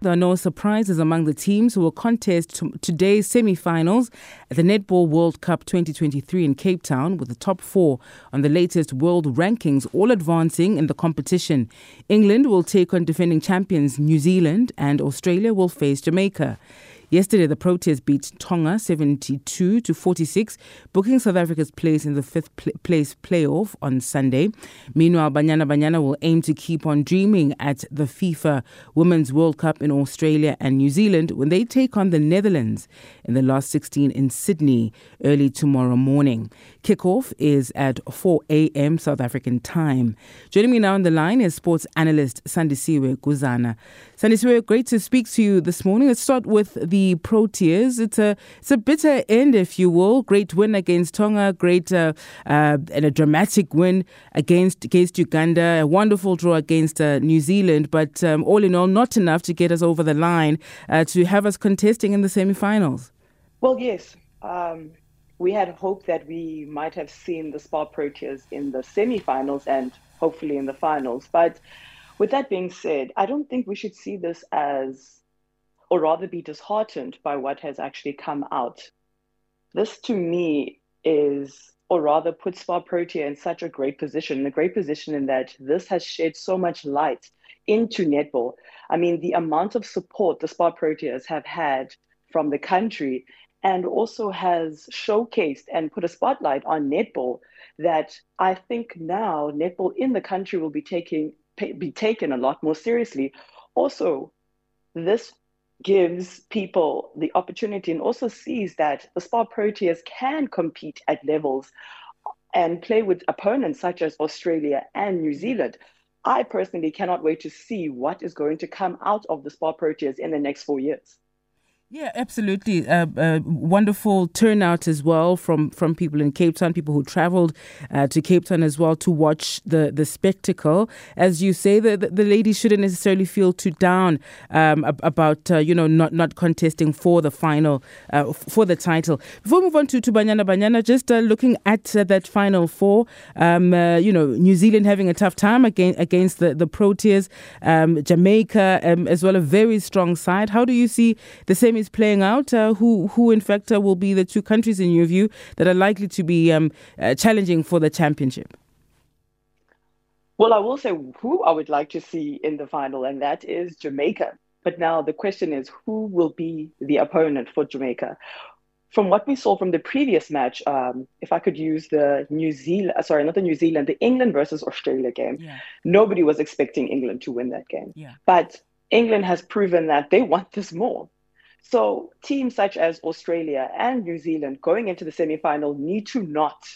There are no surprises among the teams who will contest today's semi finals at the Netball World Cup 2023 in Cape Town, with the top four on the latest world rankings all advancing in the competition. England will take on defending champions New Zealand, and Australia will face Jamaica. Yesterday, the Proteas beat Tonga 72 to 46, booking South Africa's place in the fifth pl- place playoff on Sunday. Meanwhile, Banyana Banyana will aim to keep on dreaming at the FIFA Women's World Cup in Australia and New Zealand when they take on the Netherlands in the last 16 in Sydney early tomorrow morning. Kickoff is at 4 a.m. South African time. Joining me now on the line is sports analyst Sandisiwe Guzana. Sandisiwe, great to speak to you this morning. Let's start with the Proteas. It's a it's a bitter end, if you will. Great win against Tonga, great uh, uh, and a dramatic win against against Uganda. A wonderful draw against uh, New Zealand, but um, all in all, not enough to get us over the line uh, to have us contesting in the semi-finals. Well, yes. Um we had hoped that we might have seen the Spar Proteas in the semi-finals and hopefully in the finals. But with that being said, I don't think we should see this as, or rather be disheartened by what has actually come out. This to me is, or rather puts Spar Protea in such a great position, a great position in that this has shed so much light into netball. I mean, the amount of support the Spar Proteas have had from the country and also has showcased and put a spotlight on netball that I think now netball in the country will be taking be taken a lot more seriously. Also, this gives people the opportunity and also sees that the Spar Proteas can compete at levels and play with opponents such as Australia and New Zealand. I personally cannot wait to see what is going to come out of the Spar Proteas in the next four years. Yeah, absolutely. Uh, uh, wonderful turnout as well from, from people in Cape Town, people who travelled uh, to Cape Town as well to watch the, the spectacle. As you say, the, the, the ladies shouldn't necessarily feel too down um, about uh, you know not, not contesting for the final uh, for the title. Before we move on to, to Banyana Banyana, just uh, looking at that final four, um, you know New Zealand having a tough time against against the the Proteas, um, Jamaica um, as well a very strong side. How do you see the same? Is playing out? Uh, who, who in fact, uh, will be the two countries in your view that are likely to be um, uh, challenging for the championship? Well, I will say who I would like to see in the final, and that is Jamaica. But now the question is who will be the opponent for Jamaica? From what we saw from the previous match, um, if I could use the New Zealand, uh, sorry, not the New Zealand, the England versus Australia game, yeah. nobody was expecting England to win that game. Yeah. But England has proven that they want this more. So teams such as Australia and New Zealand going into the semi-final need to not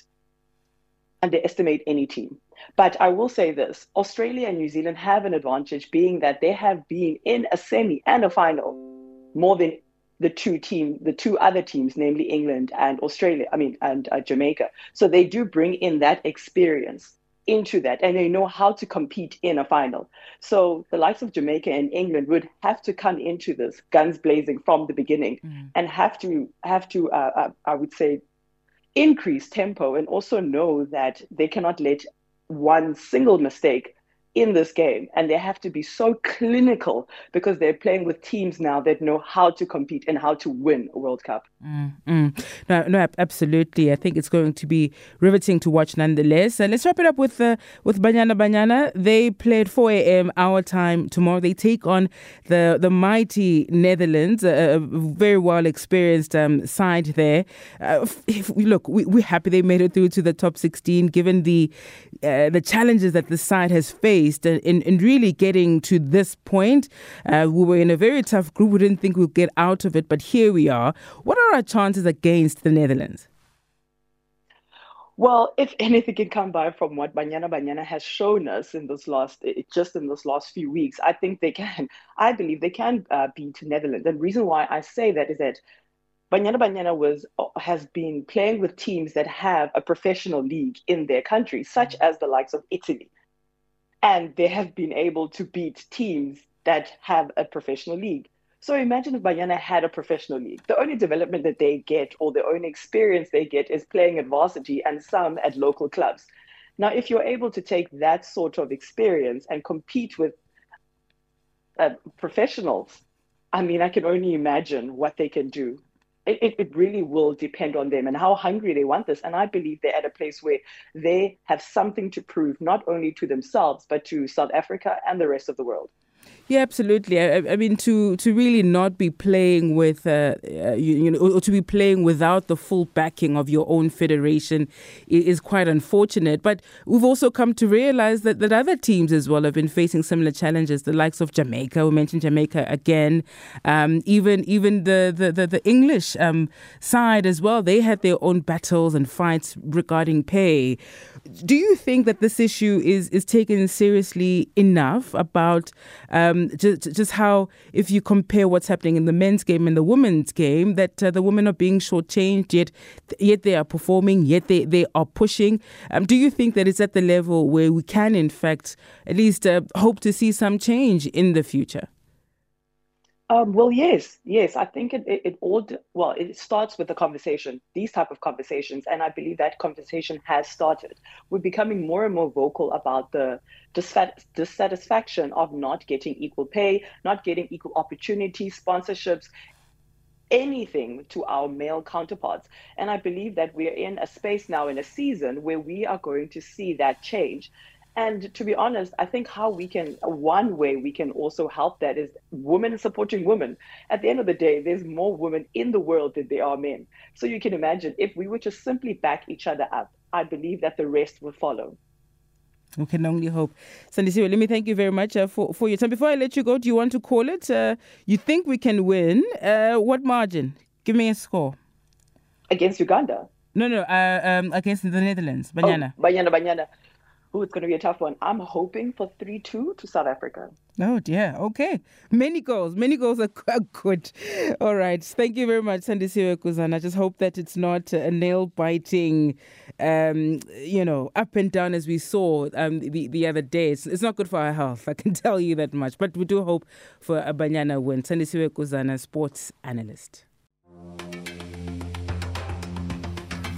underestimate any team. But I will say this Australia and New Zealand have an advantage, being that they have been in a semi and a final more than the two team, the two other teams, namely England and Australia, I mean, and uh, Jamaica. So they do bring in that experience into that and they know how to compete in a final. So the likes of Jamaica and England would have to come into this guns blazing from the beginning mm. and have to have to uh, uh, I would say increase tempo and also know that they cannot let one single mistake in this game and they have to be so clinical because they're playing with teams now that know how to compete and how to win a World Cup. Mm, mm. No, no, absolutely. I think it's going to be riveting to watch nonetheless. Uh, let's wrap it up with uh, with Banyana Banyana. They played at 4 a.m. our time tomorrow. They take on the the mighty Netherlands, a, a very well experienced um, side there. Uh, if, look, we, we're happy they made it through to the top 16, given the uh, the challenges that the side has faced faced in, in really getting to this point. Uh, we were in a very tough group. We didn't think we'd get out of it, but here we are. What are our chances against the Netherlands? Well, if anything can come by from what Banyana Banyana has shown us in this last, just in this last few weeks, I think they can. I believe they can uh, beat Netherlands. And the reason why I say that is that Banyana Banyana was has been playing with teams that have a professional league in their country, such mm. as the likes of Italy. And they have been able to beat teams that have a professional league. So imagine if Banyana had a professional league. The only development that they get or the only experience they get is playing at varsity and some at local clubs. Now, if you're able to take that sort of experience and compete with uh, professionals, I mean, I can only imagine what they can do. It, it, really will depend on them and how hungry they want this. And I believe they're at a place where they have something to prove, not only to themselves, but to South Africa and the rest of the world. Yeah, absolutely. I, I, mean, to to really not be playing with, uh, uh, you, you, know, or, to be playing without the full backing of your own federation is, quite unfortunate. But we've also come to realize that, that other teams as well have been facing similar challenges. The likes of Jamaica, we mentioned Jamaica again. Um, even even the the, the, the English um, side as well. They had their own battles and fights regarding pay. Do you think that this issue is is taken seriously enough about? Um, just, just how, if you compare what's happening in the men's game and the women's game, that uh, the women are being shortchanged, yet yet they are performing, yet they, they are pushing. Um, do you think that it's at the level where we can, in fact, at least uh, hope to see some change in the future? Um, well, yes, yes. I think it, it, it, all, well, it starts with the conversation, these type of conversations. And I believe that conversation has started. We're becoming more and more vocal about the dissatisfaction of not getting equal pay, not getting equal opportunities, sponsorships, anything to our male counterparts. And I believe that we're in a space now, in a season where we are going to see that change. And to be honest, I think how we can, one way we can also help that is women supporting women. At the end of the day, there's more women in the world than there are men. So you can imagine if we were to simply back each other up, I believe that the rest will follow. We can only hope. Sandisiwe, let me thank you very much uh, for, for your time. Before I let you go, do you want to call it? Uh, you think we can win? Uh, what margin? Give me a score. Against Uganda? No, no, uh, um, against the Netherlands. Banyana. Oh, Banyana, Banyana. Oh, it's going to be a tough one. I'm hoping for 3 2 to South Africa. Oh, dear. Okay. Many goals. Many goals are, good. All right. Thank you very much, Sandisiwe Guzana. I just hope that it's not a nail biting, um, you know, up and down as we saw um, the, the other day. It's, it's not good for our health. I can tell you that much. But we do hope for a Banyana win. Sandisiwe Guzana, sports analyst.